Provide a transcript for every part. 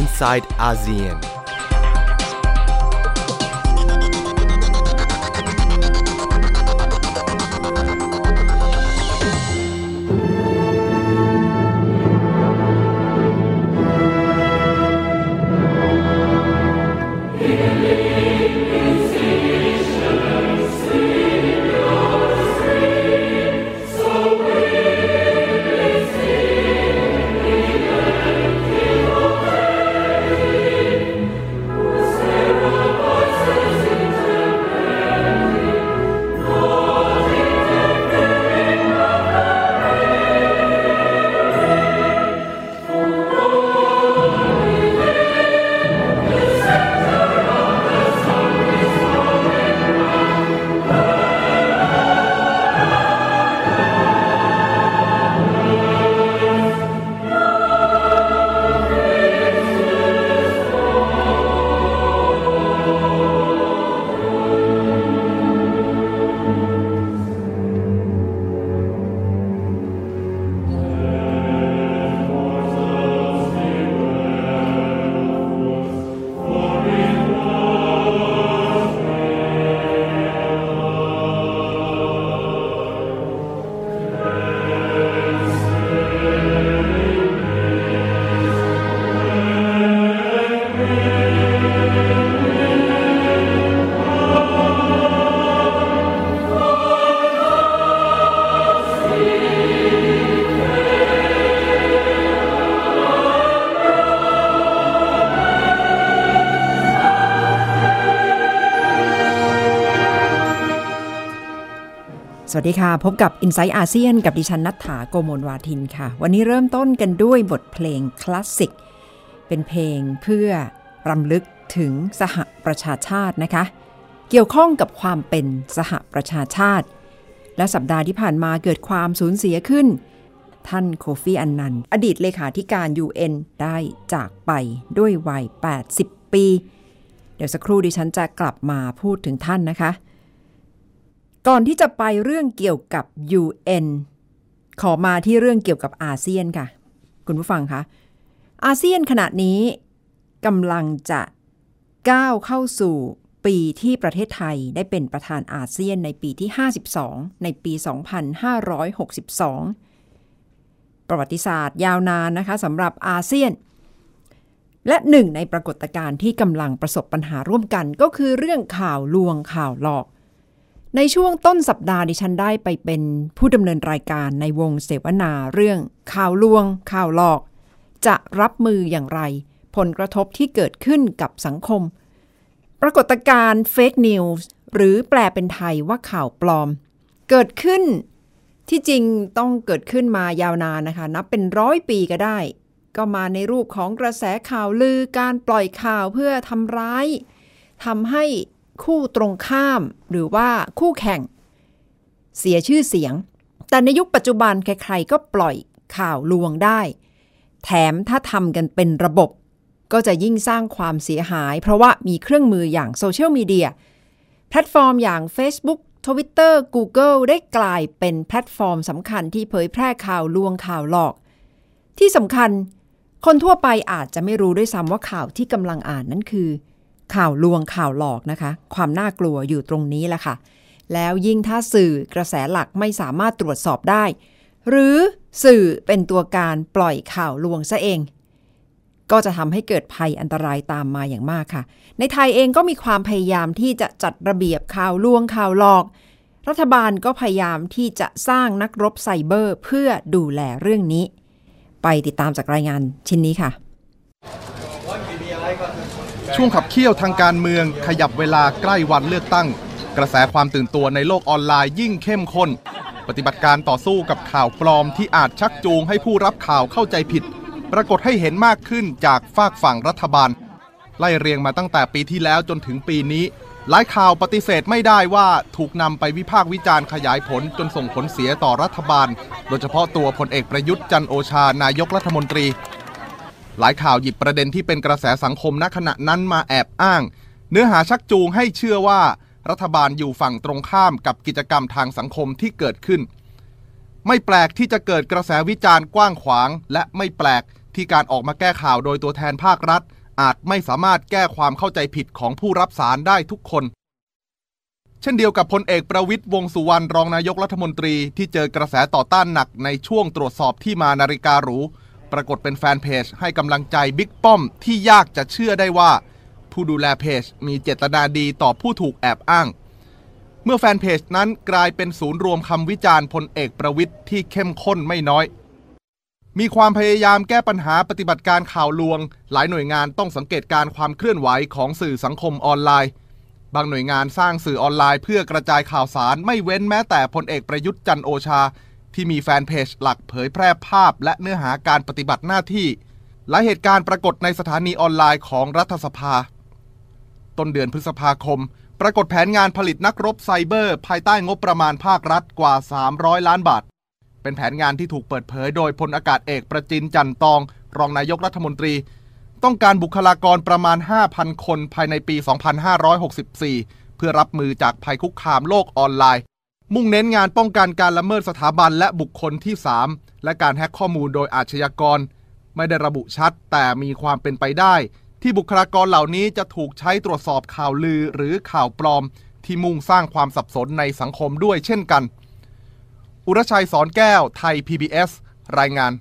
inside ASEAN. สวัสดีค่ะ พบกับ i n s i ซต์อาเซียนกับดิฉันนัฐถาโกโมลวาทินค่ะ วันนี้เริ่มต้นกันด้วยบทเพลงคลาสสิก เป็นเพลงเพื่อรำลึกถึงสหประชาชาตินะคะ เกี่ยวข้องกับความเป็นสหประชาชาติ และสัปดาห์ที่ผ่านมาเกิดความสูญเสียขึ้น ท่านโคฟีอันนันอดีตเลขาธิการ UN ได้จากไปด้วยวัย 80 ปี เดี๋ยวสักครู่ดิฉันจะกลับมาพูดถึงท่านนะคะ ก่อนที่จะไปเรื่องเกี่ยวกับ UN ขอมาที่เรื่องเกี่ยวกับอาเซียนค่ะ คุณผู้ฟังคะอาเซียนขณะนี้กำลังจะก้าวเข้าสู่ปีที่ประเทศไทยได้เป็นประธานอาเซียนในปีที่ 52 ในปี 2562 ประวัติศาสตร์ยาวนานนะคะสำหรับอาเซียน และหนึ่งในปรากฏการณ์ที่กำลังประสบปัญหาร่วมกัน ก็คือเรื่องข่าวลวงข่าวหลอก ในช่วงต้นสัปดาห์ดิฉันได้ไปเป็นผู้ดำเนินรายการในวงเสวนาเรื่องข่าวลวง ข่าวหลอก จะรับมืออย่างไร ผลกระทบที่เกิดขึ้นกับสังคม ปรากฏการณ์ fake news หรือแปลเป็นไทยว่าข่าวปลอม เกิดขึ้นที่จริงต้องเกิดขึ้นมายาวนานนะคะ นับเป็นร้อยปีก็ได้ ก็มาในรูปของกระแสข่าวลือการปล่อยข่าวเพื่อทำร้ายทำให้ คู่ตรงข้ามหรือว่าคู่แข่ง เสียชื่อเสียง แต่ในยุคปัจจุบันใครๆก็ปล่อยข่าวลวงได้ แถมถ้าทำกันเป็นระบบ ก็จะยิ่งสร้างความเสียหาย เพราะว่ามีเครื่องมืออย่างโซเชียลมีเดียแพลตฟอร์มอย่าง Facebook Twitter Google ได้กลายเป็นแพลตฟอร์มสำคัญที่เผยแพร่ข่าวลวงข่าวหลอก ที่สำคัญ คนทั่วไปอาจจะไม่รู้ด้วยซ้ำว่าข่าวที่กำลังอ่านนั้นคือ ข่าวลวงข่าวหลอกนะคะ ความน่ากลัวอยู่ตรงนี้แหละค่ะ แล้วยิ่งถ้าสื่อกระแสหลักไม่สามารถตรวจสอบได้ หรือสื่อเป็นตัวการปล่อยข่าวลวงซะเอง ก็จะทำให้เกิดภัยอันตรายตามมาอย่างมากค่ะ ในไทยเองก็มีความพยายามที่จะจัดระเบียบข่าวลวงข่าวหลอก รัฐบาลก็พยายามที่จะสร้างนักรบไซเบอร์เพื่อดูแลเรื่องนี้ ไปติดตามจากรายงานชิ้นนี้ค่ะ ช่วงขับเคี่ยวทางการเมืองขยับเวลาใกล้วันเลือกตั้ง กระแสความตื่นตัวในโลกออนไลน์ยิ่งเข้มข้น ปฏิบัติการต่อสู้กับข่าวปลอมที่อาจชักจูงให้ผู้รับข่าวเข้าใจผิด ปรากฏให้เห็นมากขึ้นจากฝากฝั่งรัฐบาล ไล่เรียงมาตั้งแต่ปีที่แล้วจนถึงปีนี้ หลายข่าวปฏิเสธไม่ได้ว่าถูกนำไปวิพากษ์วิจารณ์ขยายผลจนส่งผลเสียต่อรัฐบาล โดยเฉพาะตัวพลเอกประยุทธ์จันโอชานายกรัฐมนตรี หลายข่าวหยิบประเด็นที่เป็นกระแสสังคมณขณะนั้นมาแอบอ้าง เนื้อหาชักจูงให้เชื่อว่า รัฐบาลอยู่ฝั่งตรงข้ามกับกิจกรรมทางสังคมที่เกิดขึ้น ไม่แปลกที่จะเกิดกระแสวิจารณ์กว้างขวาง และไม่แปลกที่การออกมาแก้ข่าวโดยตัวแทนภาครัฐ อาจไม่สามารถแก้ความเข้าใจผิดของผู้รับสารได้ทุกคน เช่นเดียวกับพลเอกประวิตยวงสุวรรณรองนายกรัฐมนตรีที่เจอกระแสต่อต้านหนักในช่วงตรวจสอบที่มานาฬิกาหรู ปรากฏเป็นแฟนเพจให้กำลังใจบิ๊กป้อมที่ยากจะเชื่อได้ว่า ผู้ดูแลเพจมีเจตนาดีต่อผู้ถูกแอบอ้าง เมื่อแฟนเพจนั้นกลายเป็นศูนย์รวมคำวิจารณ์พลเอกประวิทย์ที่เข้มข้นไม่น้อย มีความพยายามแก้ปัญหาปฏิบัติการข่าวลวง หลายหน่วยงานต้องสังเกตการความเคลื่อนไหวของสื่อสังคมออนไลน์ บางหน่วยงานสร้างสื่อออนไลน์ เพื่อกระจายข่าวสารไม่เว้นแม้แต่พลเอกประยุทธ์จันโอชา ที่มีแฟนเพจหลักเผยแพร่ภาพและเนื้อหาการปฏิบัติหน้าที่หลายเหตุการณ์ปรากฏในสถานีออนไลน์ของรัฐสภา ต้นเดือนพฤษภาคม ปรากฏแผนงานผลิตนักรบไซเบอร์ ภายใต้งบประมาณภาครัฐกว่า 300 ล้านบาท เป็นแผนงานที่ถูกเปิดเผยโดยพลอากาศเอกประจินจันตอง รองนายกรัฐมนตรี ต้องการบุคลากรประมาณ 5,000 คนภายในปี 2564 เพื่อรับมือจากภัยคุกคามโลกออนไลน์ มุ่งเน้นงานป้องกันการละเมิดสถาบันและบุคคลที่ 3 และการแฮกข้อมูลโดยอาชญากร ไม่ได้ระบุชัด แต่มีความเป็นไปได้ ที่บุคลากรเหล่านี้จะถูกใช้ตรวจสอบข่าวลือหรือข่าวปลอม ที่มุ่งสร้างความสับสนในสังคมด้วยเช่นกัน อุรชัยสอนแก้วไทย PBS รายงาน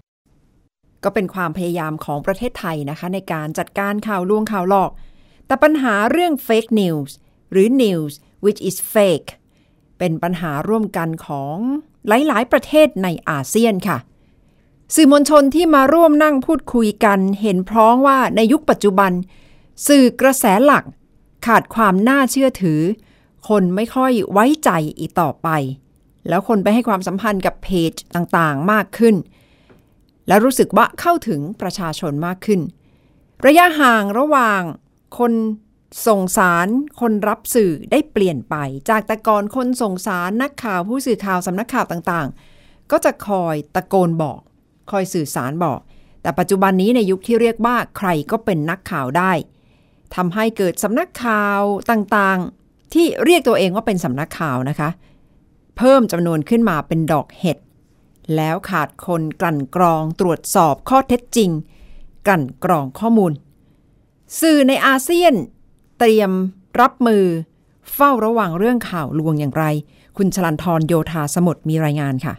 ก็เป็นความพยายามของประเทศไทยนะคะ ในการจัดการข่าวลวงข่าวหลอก แต่ปัญหาเรื่อง fake news หรือ news which is fake เป็นปัญหาร่วมกันของหลาย ๆ ประเทศในอาเซียนค่ะ สื่อมวลชนที่มาร่วมนั่งพูดคุยกันเห็นพร้องว่าในยุคปัจจุบัน สื่อกระแสหลักขาดความน่าเชื่อถือ คนไม่ค่อยไว้ใจอีกต่อไป แล้วคนไปให้ความสัมพันธ์กับเพจต่างๆ มากขึ้น และรู้สึกว่าเข้าถึงประชาชนมากขึ้น ระยะห่างระหว่างคน ส่งสารคนรับสื่อได้เปลี่ยนไป จากแต่ก่อนคนส่งสารนักข่าวผู้สื่อข่าวสำนักข่าวต่างๆ ก็จะคอยตะโกนบอก คอยสื่อสารบอก แต่ปัจจุบันนี้ในยุคที่เรียกว่าใครก็เป็นนักข่าวได้ทำให้เกิดสำนักข่าวต่างๆ ที่เรียกตัวเองว่าเป็นสำนักข่าวนะคะ เพิ่มจำนวนขึ้นมาเป็นดอกเห็ดแล้วขาดคนกลั่นกรองตรวจสอบข้อเท็จจริง กลั่นกรองข้อมูล สื่อในอาเซียน เตรียมรับมือ เฝ้าระวังเรื่องข่าวลวงอย่างไร คุณชลันทรโยธาสมุทรมีรายงานค่ะ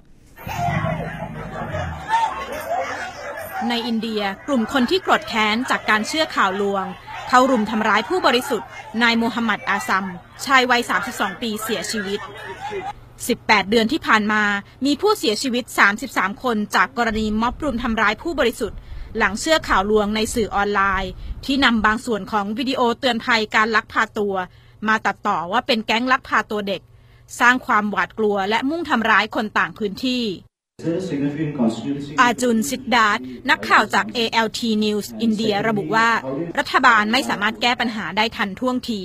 ในอินเดียกลุ่มคนที่โกรธแค้นจากการเชื่อข่าวลวง เขารุมทำร้ายผู้บริสุทธิ์ นายโมฮัมหมัดอาซัม ชายวัย 32 ปีเสียชีวิต 18 เดือนที่ผ่านมามีผู้เสียชีวิต 33 คนจากกรณีม็อบรุมทำร้ายผู้บริสุทธิ์ หลังเชื่อข่าวลวงในสื่อออนไลน์ ที่นำบางส่วนของวิดีโอเตือนภัยการลักพาตัว มาตัดต่อว่าเป็นแก๊งลักพาตัวเด็ก สร้างความหวาดกลัวและมุ่งทำร้ายคนต่างพื้นที่ อาจุนซิดดาร์นักข่าวจาก ALT News อินเดียระบุว่า รัฐบาลไม่สามารถแก้ปัญหาได้ทันท่วงที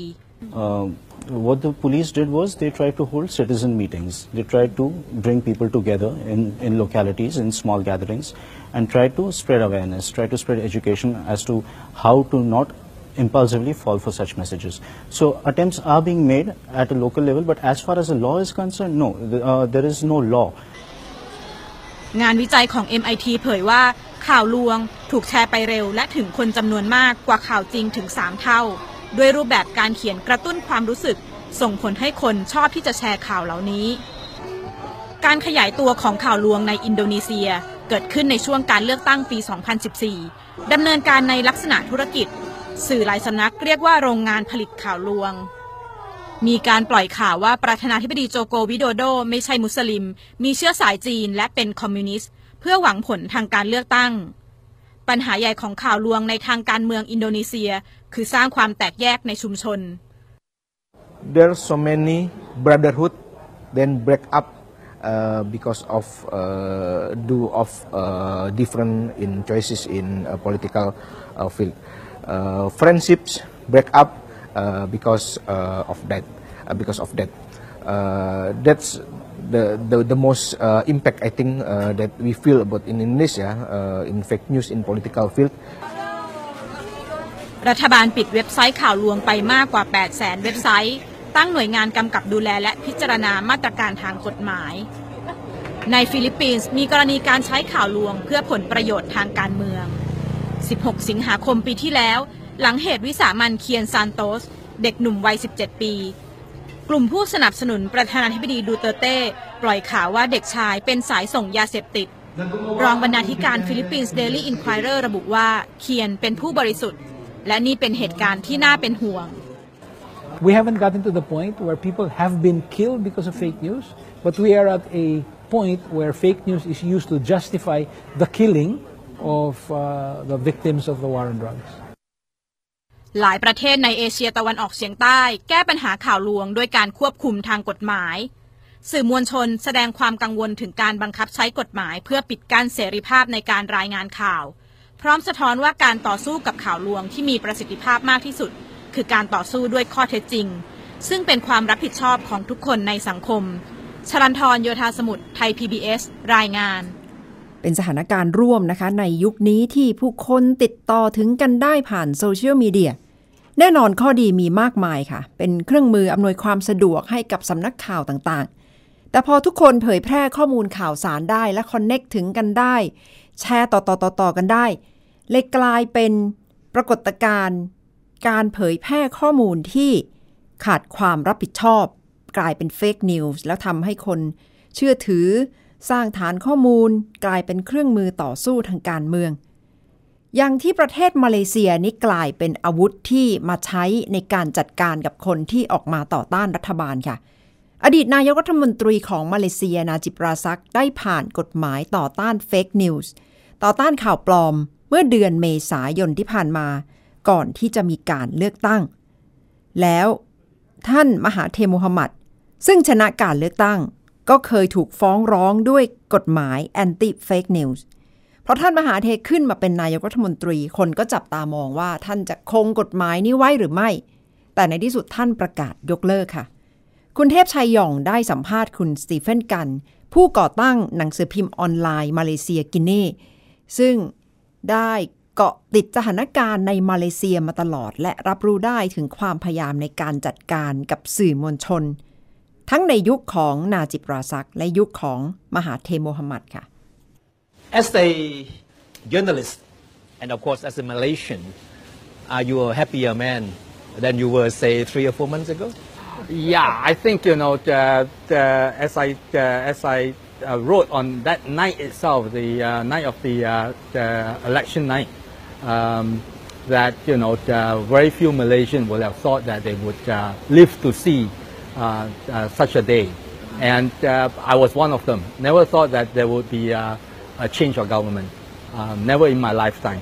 what the police did was they tried to hold citizen meetings. They tried to bring people together in, in localities, in small gatherings, and tried to spread awareness, try to spread education as to how to not impulsively fall for such messages. So attempts are being made at a local level, but as far as the law is concerned, no, the, uh, there is no law. งานวิจัยของ MIT เผยว่าข่าวลวงถูกแชร์ไปเร็วและถึงคนจำนวนมากกว่าข่าวจริงถึง 3 เท่า ด้วยรูปแบบการเขียนกระตุ้นความรู้สึก ส่งผลให้คนชอบที่จะแชร์ข่าวเหล่านี้ การขยายตัวของข่าวลวงในอินโดนีเซียเกิดขึ้นในช่วงการเลือกตั้งปี 2014 ดำเนินการในลักษณะธุรกิจ สื่อหลายสำนักเรียกว่าโรงงานผลิตข่าวลวง มีการปล่อยข่าวว่าประธานาธิบดีโจโกวิโดโดไม่ใช่มุสลิม มีเชื้อสายจีนและเป็นคอมมิวนิสต์ เพื่อหวังผลทางการเลือกตั้ง ปัญหาใหญ่ของข่าวลวงในทางการเมืองอินโดนีเซีย คือสร้างความแตกแยกในชุมชน there are so many brotherhood then break up uh, because of uh, do of uh, different in choices in uh, political uh, field. Uh, friendships break up uh, because uh, of that. Uh, because of that, uh, that's the the, the most uh, impact I think uh, that we feel about in Indonesia uh, in fake news in political field. รัฐบาลปิดเว็บไซต์ข่าวลวงไปมากกว่า 8 0 0แสนเว็บไซต์ ตั้งหน่วยงานกำกับดูแลและพิจารณามาตรการทางกฎหมาย ในฟิลิปปินส์มีกรณีการใช้ข่าวลวงเพื่อผลประโยชน์ทางการเมือง 16 สิงหาคมปีที่แล้ว หลังเหตุวิสามัญเคียนซานโตส เด็กหนุ่มวัย 17 ปี กลุ่มผู้สนับสนุนประธานาธิบดีดูเตเต้ ปล่อยข่าวว่าเด็กชายเป็นสายส่งยาเสพติด รองบรรณาธิการฟิลิปปินส์เดลี่อินควายเรอร์ระบุว่าเคียนเป็นผู้บริสุทธิ์ และนี่เป็นเหตุการณ์ที่น่าเป็นห่วง We haven't gotten to the point where people have been killed because of fake news, but we are at a point where fake news is used to justify the killing of uh, the victims of the war on drugs. หลายประเทศในเอเชียตะวันออกเฉียงใต้ แก้ปัญหาข่าวลวงด้วยการควบคุมทางกฎหมาย สื่อมวลชนแสดงความกังวลถึงการบังคับใช้กฎหมาย เพื่อปิดกั้นเสรีภาพในการรายงานข่าว พร้อมสะท้อนว่าการต่อสู้กับข่าวลวงที่มีประสิทธิภาพมากที่สุด คือการต่อสู้ด้วยข้อเท็จจริง ซึ่งเป็นความรับผิดชอบของทุกคนในสังคมชลันทรโยธาสมุทรไทย PBS รายงานเป็นสถานการณ์ร่วมนะคะ ในยุคนี้ที่ผู้คนติดต่อถึงกันได้ผ่านโซเชียลมีเดีย แน่นอนข้อดีมีมากมายค่ะ เป็นเครื่องมืออำนวยความสะดวกให้กับสำนักข่าวต่างๆ แต่พอทุกคนเผยแพร่ข้อมูลข่าวสารได้และ connect ถึงกันได้ แชร์ต่อๆๆกันได้ เลยกลายเป็นปรากฏการณ์การเผยแพร่ข้อมูลที่ขาดความรับผิดชอบ กลายเป็น fake news แล้วทำให้คนเชื่อถือ สร้างฐานข้อมูล กลายเป็นเครื่องมือต่อสู้ทางการเมือง อย่างที่ประเทศมาเลเซียนี่กลายเป็นอาวุธที่มาใช้ในการจัดการกับคนที่ออกมาต่อต้านรัฐบาลค่ะ อดีตนายกรัฐมนตรีของมาเลเซียนาจิบ ราซักได้ผ่านกฎหมายต่อต้าน fake newsต่อต้านข่าวปลอมเมื่อเดือนเมษายนที่ผ่านมา ก่อนที่จะมีการเลือกตั้ง แล้วท่านมหาเทมูฮัมหมัดซึ่งชนะการเลือกตั้ง ก็เคยถูกฟ้องร้องด้วยกฎหมาย anti fake news เพราะท่านมหาเทขึ้นมาเป็นนายกรัฐมนตรี คนก็จับตามองว่าท่านจะคงกฎหมายนี้ไว้หรือไม่ แต่ในที่สุดท่านประกาศยกเลิกค่ะ คุณเทพชัยหย่องได้สัมภาษณ์คุณสตีเฟนกัน ผู้ก่อตั้งหนังสือพิมพ์ออนไลน์มาเลเซียกินเน่ซึ่งได้เกาะติดสถานการณ์ในมาเลเซียมาตลอด และรับรู้ได้ถึงความพยายามในการจัดการกับสื่อมวลชน ทั้งในยุคของนาจิปราซัก และยุคของมหาเทโมฮัมหมัดค่ะ As a journalist, and of course as a Malaysian, are you a happier man than you were, say, three or four months ago? Yeah, I think you know the, the, as I uh, as I uh, wrote on that night itself, the uh, night of the, uh, the election night, um, that you know the very few Malaysians would have thought that they would uh, live to see uh, uh, such a day, and I was one of them. Never thought that there would be a change of government. Um, never in my lifetime.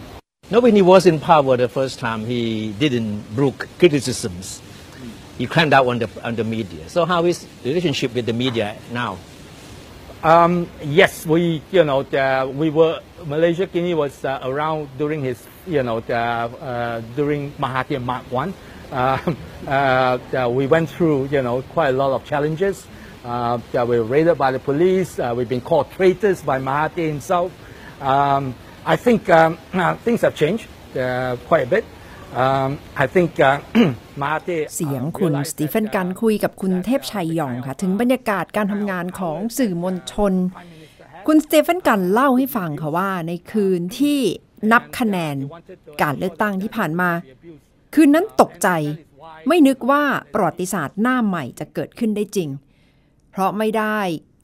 No, when he was in power the first time, he didn't brook criticisms. He clamped down on the, on the media. So how is the relationship with the media now? Um, yes, we you know the, we were Malaysia Guinea was uh, around during his you know the, uh, during Mahathir Mark one. Uh, uh, we went through you know quite a lot of challenges. Uh, that we were raided by the police. Uh, we've been called traitors by Mahathir himself. Um, I think um, things have changed uh, quite a bit. Um, I think uh, Mahathir. เสียง uh, คุณ realized สตีเฟน that, กัน uh, คุยกับคุณเทพชัยหย่องค่ะ ถึงบรรยากาศการทำงานของสื่อมวลชน คุณสตีเฟนกันเล่าให้ฟังค่ะว่าในคืนที่นับคะแนนการเลือกตั้งที่ผ่านมา คืนนั้นตกใจ ไม่นึกว่าประวัติศาสตร์หน้าใหม่จะเกิดขึ้นได้จริง เพราะไม่ได้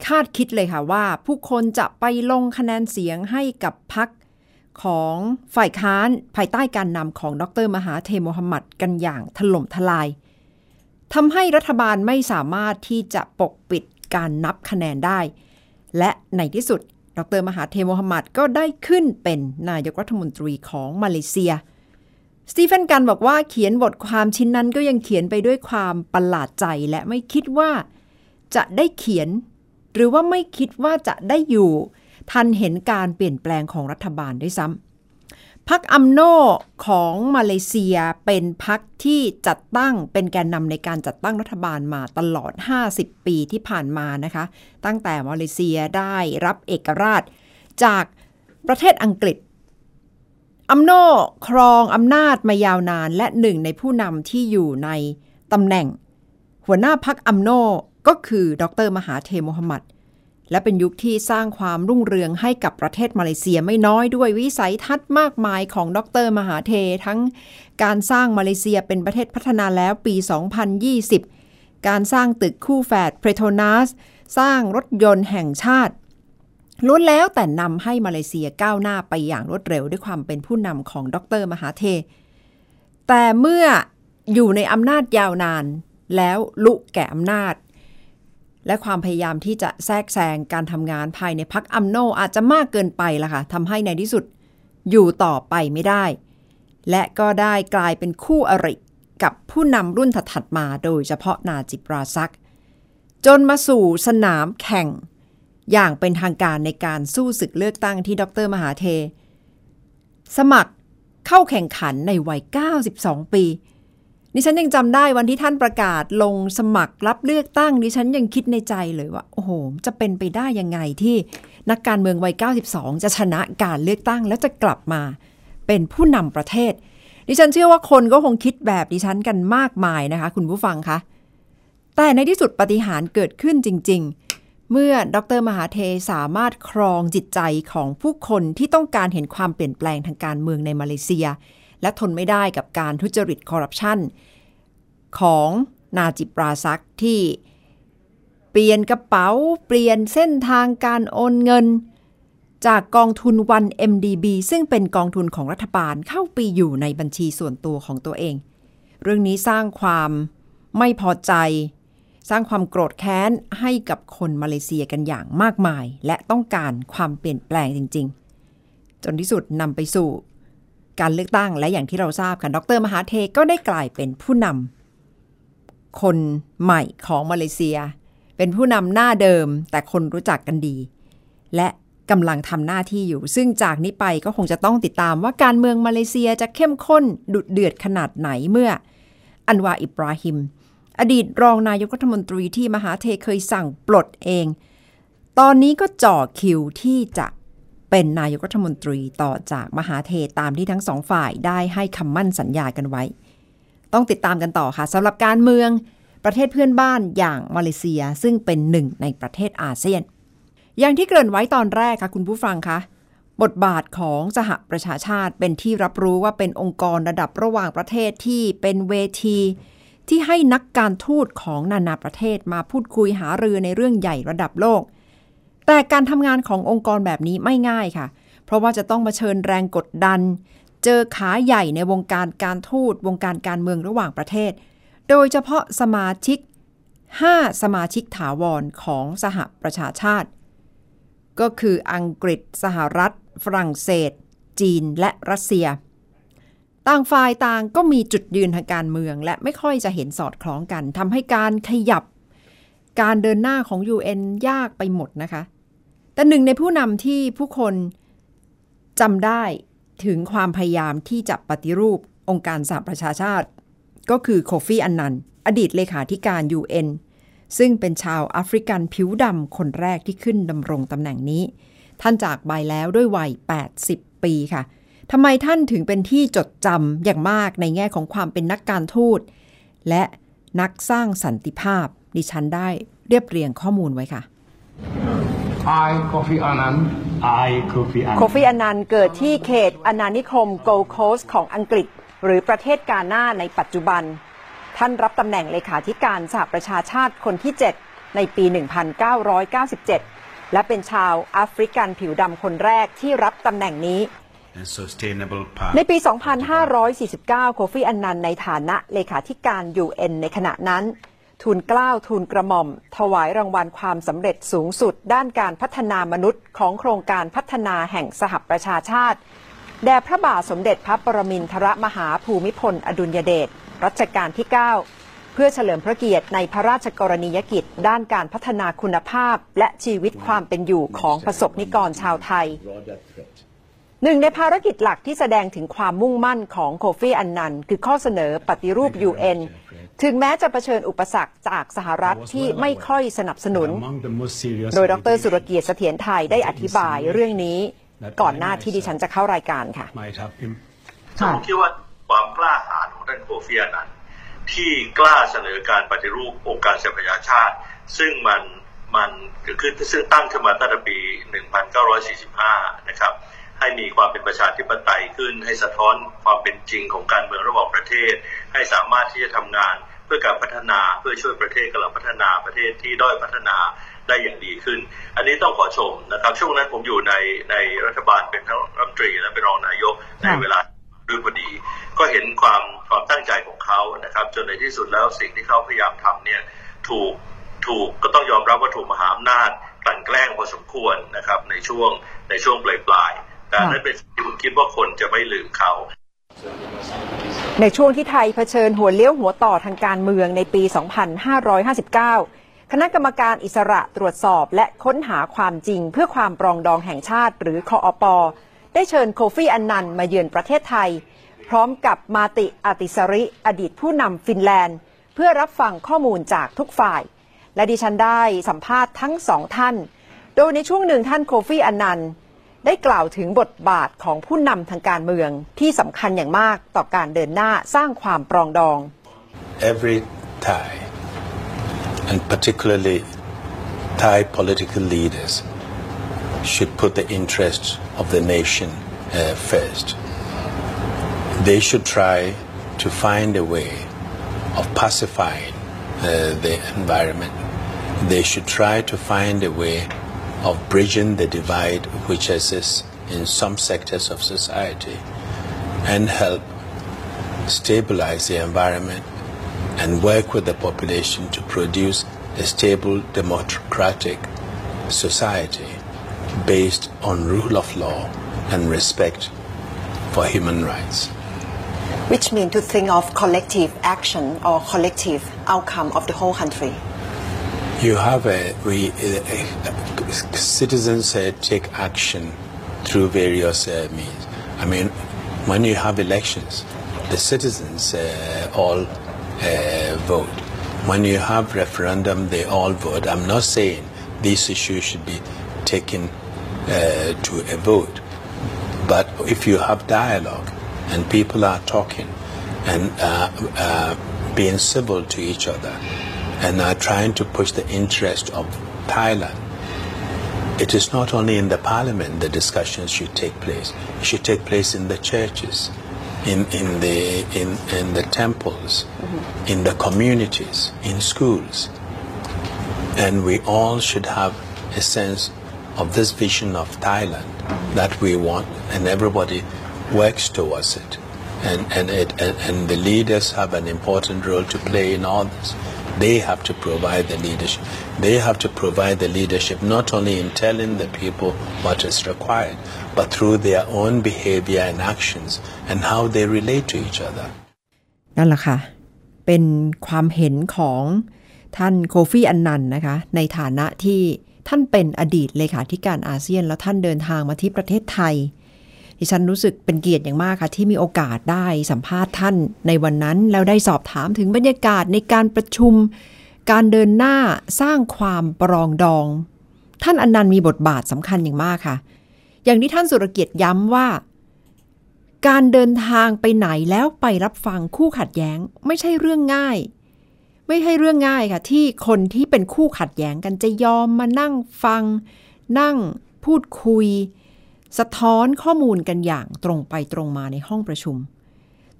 คาดคิดเลยค่ะว่า ผู้คนจะไปลงคะแนนเสียงให้กับพักของฝ่ายค้านภายใต้การนำของดรมหาเทโมฮัมมัดกันอย่างถล่มทลายทำให้รัฐบาลไม่สามารถที่จะปกปิดการนับคะแนนได้ และในที่สุด ดรมหาเทโมฮัมมัดก็ได้ขึ้นเป็นนายกรัฐมนตรีของมาเลเซีย สตีเฟนกันบอกว่าเขียนบทความชิ้นนั้นก็ยังเขียนไปด้วยความประหลาดใจและไม่คิดว่า จะได้เขียน หรือว่าไม่คิดว่าจะได้อยู่ ทันเห็นการเปลี่ยนแปลงของรัฐบาลด้วยซ้ำพักอัมโนของมาเลเซียเป็นพักที่จัดตั้งเป็นแกนนำในการจัดตั้งรัฐบาลมาตลอด 50 ปีที่ผ่านมานะคะ ตั้งแต่มาเลเซียได้รับเอกราช จากประเทศอังกฤษอัมโนครองอำนาจมายาวนานและหนึ่งในผู้นำที่อยู่ในตำแหน่ง หัวหน้าพักอัมโน ก็คือดรมหาเทมฮัมมัดและเป็นยุคที่สร้างความรุ่งเรืองให้กับประเทศมาเลเซียไม่น้อยด้วยวิสัยทัศน์มากมายของดรมหาเท ทั้งการสร้างมาเลเซียเป็นประเทศพัฒนาแล้วปี 2020 การสร้างตึกคู่แฝดเพรโทนัสสร้างรถยนต์แห่งชาติล้วนแล้วแต่นำให้มาเลเซียก้าวหน้าไปอย่างรวดเร็วด้วยความเป็นผู้นำของดรมหาเท แต่เมื่ออยู่ในอำนาจยาวนาน แล้วลุแก่อำนาจ และความพยายามที่จะแทรกแซงการทำงานภายในพักอัมโนอาจจะมากเกินไปละค่ะทำให้ในที่สุดอยู่ต่อไปไม่ได้ และก็ได้กลายเป็นคู่อริกับผู้นำรุ่นถัดๆมาโดยเฉพาะนาจิบราซัก จนมาสู่สนามแข่ง อย่างเป็นทางการในการสู้ศึกเลือกตั้งที่ดรมหาเท สมัครเข้าแข่งขันในวัย 92 ปี ดิฉันยังจำได้วันที่ท่านประกาศลงสมัครรับเลือกตั้งดิฉันยังคิดในใจเลยว่า โอ้โห จะเป็นไปได้ยังไงที่นักการเมืองวัย 92 จะชนะการเลือกตั้ง แล้วจะกลับมาเป็นผู้นำประเทศ ดิฉันเชื่อว่าคนก็คงคิดแบบดิฉันกันมากมายนะคะ คุณผู้ฟังคะ แต่ในที่สุดปฏิหารเกิดขึ้นจริง ๆ เมื่อดรมหาเทสามารถครองจิตใจของผู้คนที่ต้องการเห็นความเปลี่ยนแปลงทางการเมืองในมาเลเซีย และทนไม่ได้กับการทุจริตคอร์รัปชันของนาจิปราซักที่เปลี่ยนกระเป๋า เปลี่ยนเส้นทางการโอนเงิน จากกองทุนวัน MDB ซึ่งเป็นกองทุนของรัฐบาลเข้าไปอยู่ในบัญชีส่วนตัวของตัวเอง เรื่องนี้สร้างความไม่พอใจ สร้างความโกรธแค้นให้กับคนมาเลเซียกันอย่างมากมาย และต้องการความเปลี่ยนแปลงจริง ๆ จนที่สุดนำไปสู่ การเลือกตั้งและอย่างที่เราทราบค่ะ ดรมหาเทก็ได้กลายเป็นผู้นำคนใหม่ของมาเลเซีย เป็นผู้นำหน้าเดิมแต่คนรู้จักกันดี และกำลังทำหน้าที่อยู่ ซึ่งจากนี้ไปก็คงจะต้องติดตามว่าการเมืองมาเลเซียจะเข้มข้นดุเดือดขนาดไหนเมื่อ อันวาอิบราฮิม อดีตรองนายกรัฐมนตรีที่มหาเทเคยสั่งปลดเอง ตอนนี้ก็จ่อคิวที่จะ เป็นนายกรัฐมนตรีต่อจากมหาเทตามที่ทั้งสองฝ่ายได้ให้คำมั่นสัญญากันไว้ ต้องติดตามกันต่อค่ะสำหรับการเมืองประเทศเพื่อนบ้านอย่างมาเลเซียซึ่งเป็นหนึ่งในประเทศอาเซียน อย่างที่เกริ่นไว้ตอนแรกค่ะคุณผู้ฟังคะบทบาทของสหประชาชาติเป็นที่รับรู้ว่าเป็นองค์กรระดับระหว่างประเทศที่เป็นเวที ที่ให้นักการทูตของนานาประเทศมาพูดคุยหารือในเรื่องใหญ่ระดับโลก แต่การทำงานขององค์กรแบบนี้ไม่ง่ายค่ะ เพราะว่าจะต้องมาเชิญแรงกดดัน เจอขาใหญ่ในวงการการทูตวงการการเมืองระหว่างประเทศ โดยเฉพาะสมาชิก 5 สมาชิกถาวรของสหประชาชาติ ก็คืออังกฤษ สหรัฐ ฝรั่งเศส จีนและรัสเซีย ต่างฝ่ายต่างก็มีจุดยืนทางการเมือง และไม่ค่อยจะเห็นสอดคล้องกันทำให้การขยับ การเดินหน้าของ UN ยากไปหมดนะคะ แต่หนึ่งในผู้นำที่ผู้คนจำได้ถึงความพยายามที่จะปฏิรูปองค์การสหประชาชาติ ก็คือโคฟีอันนันอดีตเลขาธิการ UN ซึ่งเป็นชาวแอฟริกันผิวดำคนแรกที่ขึ้นดำรงตำแหน่งนี้ ท่านจากไปแล้วด้วยวัย 80 ปีค่ะทำไมท่านถึงเป็นที่จดจำอย่างมากในแง่ของความเป็นนักการทูต และนักสร้างสันติภาพ ดิฉันได้เรียบเรียงข้อมูลไว้ค่ะ I, Kofi Annan, I, Kofi Annan. โคฟีอันนันเกิดที่เขตอนานิคมโกลโคสของอังกฤษ หรือประเทศกาหน้าในปัจจุบัน ท่านรับตำแหน่งเลขาธิการสหประชาชาติคนที่ 7 ในปี 1997 และเป็นชาวแอฟริกันผิวดำคนแรกที่รับตำแหน่งนี้ and sustainable path. ในปี 2549 โคฟีอันนันในฐานะเลขาธิการ UN ในขณะนั้น ทูลเกล้าทูลกระหม่อม ถวายรางวัลความสำเร็จสูงสุด ด้านการพัฒนามนุษย์ของโครงการพัฒนาแห่งสหประชาชาติ แด่พระบาทสมเด็จพระปรมินทรมหาภูมิพล อดุลยเดชรัชกาลที่ 9 เพื่อเฉลิมพระเกียรติในพระราชกรณียกิจ ด้านการพัฒนาคุณภาพ และชีวิตความเป็นอยู่ของประสบนิกรชาวไทย หนึ่งในภารกิจหลักที่แสดงถึงความมุ่งมั่นของโคฟีอันนัน คือข้อเสนอปฏิรูป UN ถึงแม้จะเผชิญอุปสรรคจากสหรัฐที่ไม่ค่อยสนับสนุน Among the most serious โดยดรสุรเกียรติเสถียรไทยได้อธิบายเรื่องนี้ ก่อนหน้าที่ดิฉันจะเข้ารายการค่ะ might have im- ผมคิดว่าความกล้าหาญของท่านโคฟีอานันท์ที่กล้าเสนอการปฏิรูปองค์การสหประชาชาติ ซึ่งมันมันเกิดขึ้นซึ่งตั้งขึ้นมาตั้งแต่ปี 1945 นะครับ ให้มีความเป็นประชาธิปไตยขึ้น ให้สะท้อนความเป็นจริงของการเมืองระหว่างประเทศ ให้สามารถที่จะทำงานเพื่อการพัฒนาเพื่อช่วยประเทศกำลังพัฒนาประเทศที่ด้อยพัฒนาได้อย่างดีขึ้น อันนี้ต้องขอชมนะครับ ช่วงนั้นผมอยู่ในในรัฐบาลเป็นทั้งรัฐมนตรีและเป็นรองนายกในเวลาด้วยพอดี ก็เห็นความความตั้งใจของเขานะครับ จนในที่สุดแล้วสิ่งที่เขาพยายามทำเนี่ยถูกถูกก็ต้องยอมรับว่าถูกมหาอำนาจกลั่นแกล้งพอสมควรนะครับในช่วงในช่วงปลายปลาย ๆแต่นั่นเป็นที่ผมคิดว่าคนจะไม่ลืมเขาในช่วงที่ไทยเผชิญหัวเลี้ยวหัวต่อทางการเมืองในปี 2559 คณะกรรมการอิสระตรวจสอบและค้นหาความจริงเพื่อความปรองดองแห่งชาติ หรือคออปได้เชิญโคฟี่อันนันมาเยือนประเทศไทย พร้อมกับมาติอาติสริอดีตผู้นำฟินแลนด์ เพื่อรับฟังข้อมูลจากทุกฝ่าย และดิฉันได้สัมภาษณ์ทั้งสองท่าน โดยในช่วงหนึ่งท่านโคฟี่อันนันต์ ได้กล่าวถึงบทบาทของผู้นำทางการเมืองที่สำคัญอย่างมากต่อการเดินหน้าสร้างความปรองดอง every Thai, and particularly Thai political leaders, should put the interests of the nation uh, first. They should try to find a way of pacifying uh, the environment. They should try to find a way of bridging the divide which exists in some sectors of society and help stabilize the environment and work with the population to produce a stable democratic society based on rule of law and respect for human rights. which mean to think of collective action or collective outcome of the whole country. You have a, we, uh, citizens uh, take action through various uh, means. I mean, when you have elections, the citizens uh, all uh, vote. When you have referendum, they all vote. I'm not saying these issues should be taken uh, to a vote, but if you have dialogue and people are talking and being civil to each other and are trying to push the interest of Thailand, it is not only in the parliament the discussions should take place. It should take place in the churches, in, in, the, in, in the temples, mm-hmm. in the communities, in schools. And we all should have a sense of this vision of Thailand that we want, and everybody works towards it. And, and, it, and, and the leaders have an important role to play in all this. They have to provide the leadership. They have to provide the leadership not only in telling the people what is required, but through their own behavior and actions and how they relate to each other. นั่นแหละค่ะ เป็นความเห็นของท่านโคฟี่อันนันนะคะ ในฐานะที่ท่านเป็นอดีตเลขาธิการอาเซียน แล้วท่านเดินทางมาที่ประเทศไทย ดิฉันรู้สึกเป็นเกียรติอย่างมากค่ะ ที่มีโอกาสได้สัมภาษณ์ท่านในวันนั้น แล้วได้สอบถามถึงบรรยากาศในการประชุม การเดินหน้าสร้างความปรองดอง ท่านอนนันต์มีบทบาทสำคัญอย่างมากค่ะ อย่างที่ท่านสุรเกียรติย้ำว่า การเดินทางไปไหนแล้วไปรับฟังคู่ขัดแย้ง ไม่ใช่เรื่องง่าย ไม่ใช่เรื่องง่ายค่ะ ที่คนที่เป็นคู่ขัดแย้งกันจะยอมมานั่งฟัง นั่งพูดคุย สะท้อนข้อมูลกันอย่างตรงไปตรงมาในห้องประชุม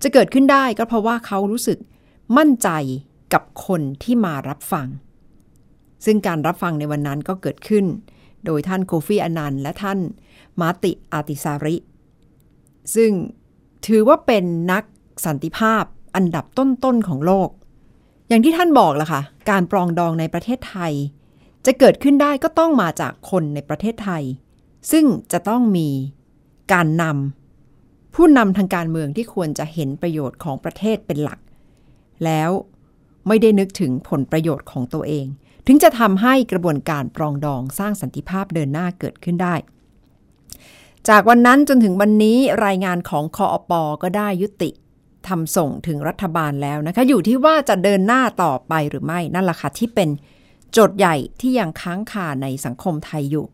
จะเกิดขึ้นได้ก็เพราะว่าเขารู้สึกมั่นใจกับคนที่มารับฟัง ซึ่งการรับฟังในวันนั้นก็เกิดขึ้น โดยท่านโคฟี่อนันต์และท่านมาติอาติสาริ ซึ่งถือว่าเป็นนักสันติภาพอันดับต้นๆของโลก อย่างที่ท่านบอกล่ะค่ะ การปรองดองในประเทศไทย จะเกิดขึ้นได้ก็ต้องมาจากคนในประเทศไทย ซึ่งจะต้องมีการนำผู้นำทางการเมืองที่ควรจะเห็นประโยชน์ของประเทศเป็นหลัก แล้วไม่ได้นึกถึงผลประโยชน์ของตัวเอง ถึงจะทำให้กระบวนการปรองดองสร้างสันติภาพเดินหน้าเกิดขึ้นได้ จากวันนั้นจนถึงวันนี้รายงานของคออปอก็ได้ยุติทำส่งถึงรัฐบาลแล้วนะคะ อยู่ที่ว่าจะเดินหน้าต่อไปหรือไม่นั่นแหละค่ะที่เป็นโจทย์ใหญ่ที่ยังค้างคาในสังคมไทยอยู่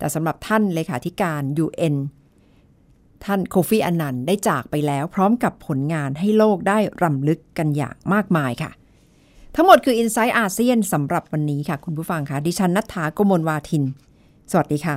แต่สำหรับท่านเลขาธิการ UN ท่านโคฟีอันนันต์ได้จากไปแล้วพร้อมกับผลงานให้โลกได้รำลึกกันอย่างมากมายค่ะ ทั้งหมดคือ i n s i ซต์อาเซียนสำหรับวันนี้ค่ะ คุณผู้ฟังค่ะดิฉันนัฐถาโกมลวาทิน สวัสดีค่ะ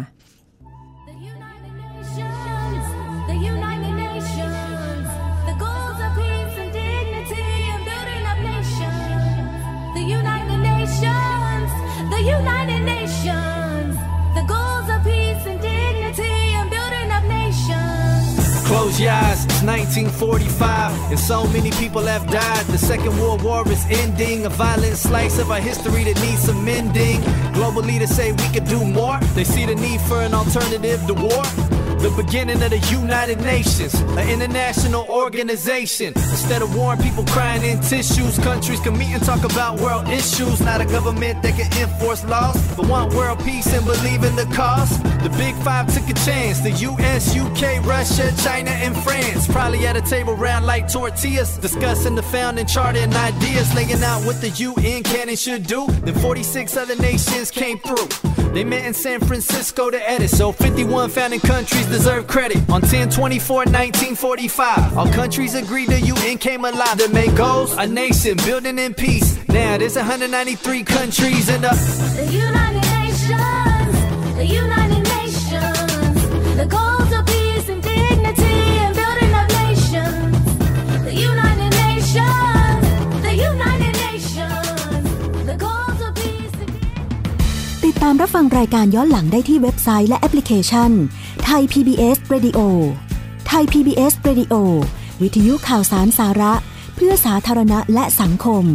Close your eyes, it's 1945, and so many people have died. The Second World War is ending, a violent slice of our history that needs some mending. Global leaders say we could do more, they see the need for an alternative to war. The beginning of the United Nations, an international organization. Instead of warring people crying in tissues, countries can meet and talk about world issues. Not a government that can enforce laws, but want world peace and believe in the cause. The big five took a chance. The US, UK, Russia, China, and France. Probably at a table round like tortillas, discussing the founding charter and ideas, laying out what the UN can and should do. Then 46 other nations came through. They met in San Francisco to edit, so 51 founding countries deserve credit. On 10 24 1945, all countries agreed the UN came alive. The main goals, a nation building in peace. Now there's 193 countries in the. The United Nations, the United Nations, the goals of peace and dignity and building up nations. The United Nations, the United Nations, the goals of peace and ติดตามรับฟังรายการย้อนหลังได้ที่เว็บไซต์และแอปพลิเคชันไท ย PBS Radio ไทย PBS Radio วิทยุข่าวสารสาระ เพื่อสาธารณะและสังคม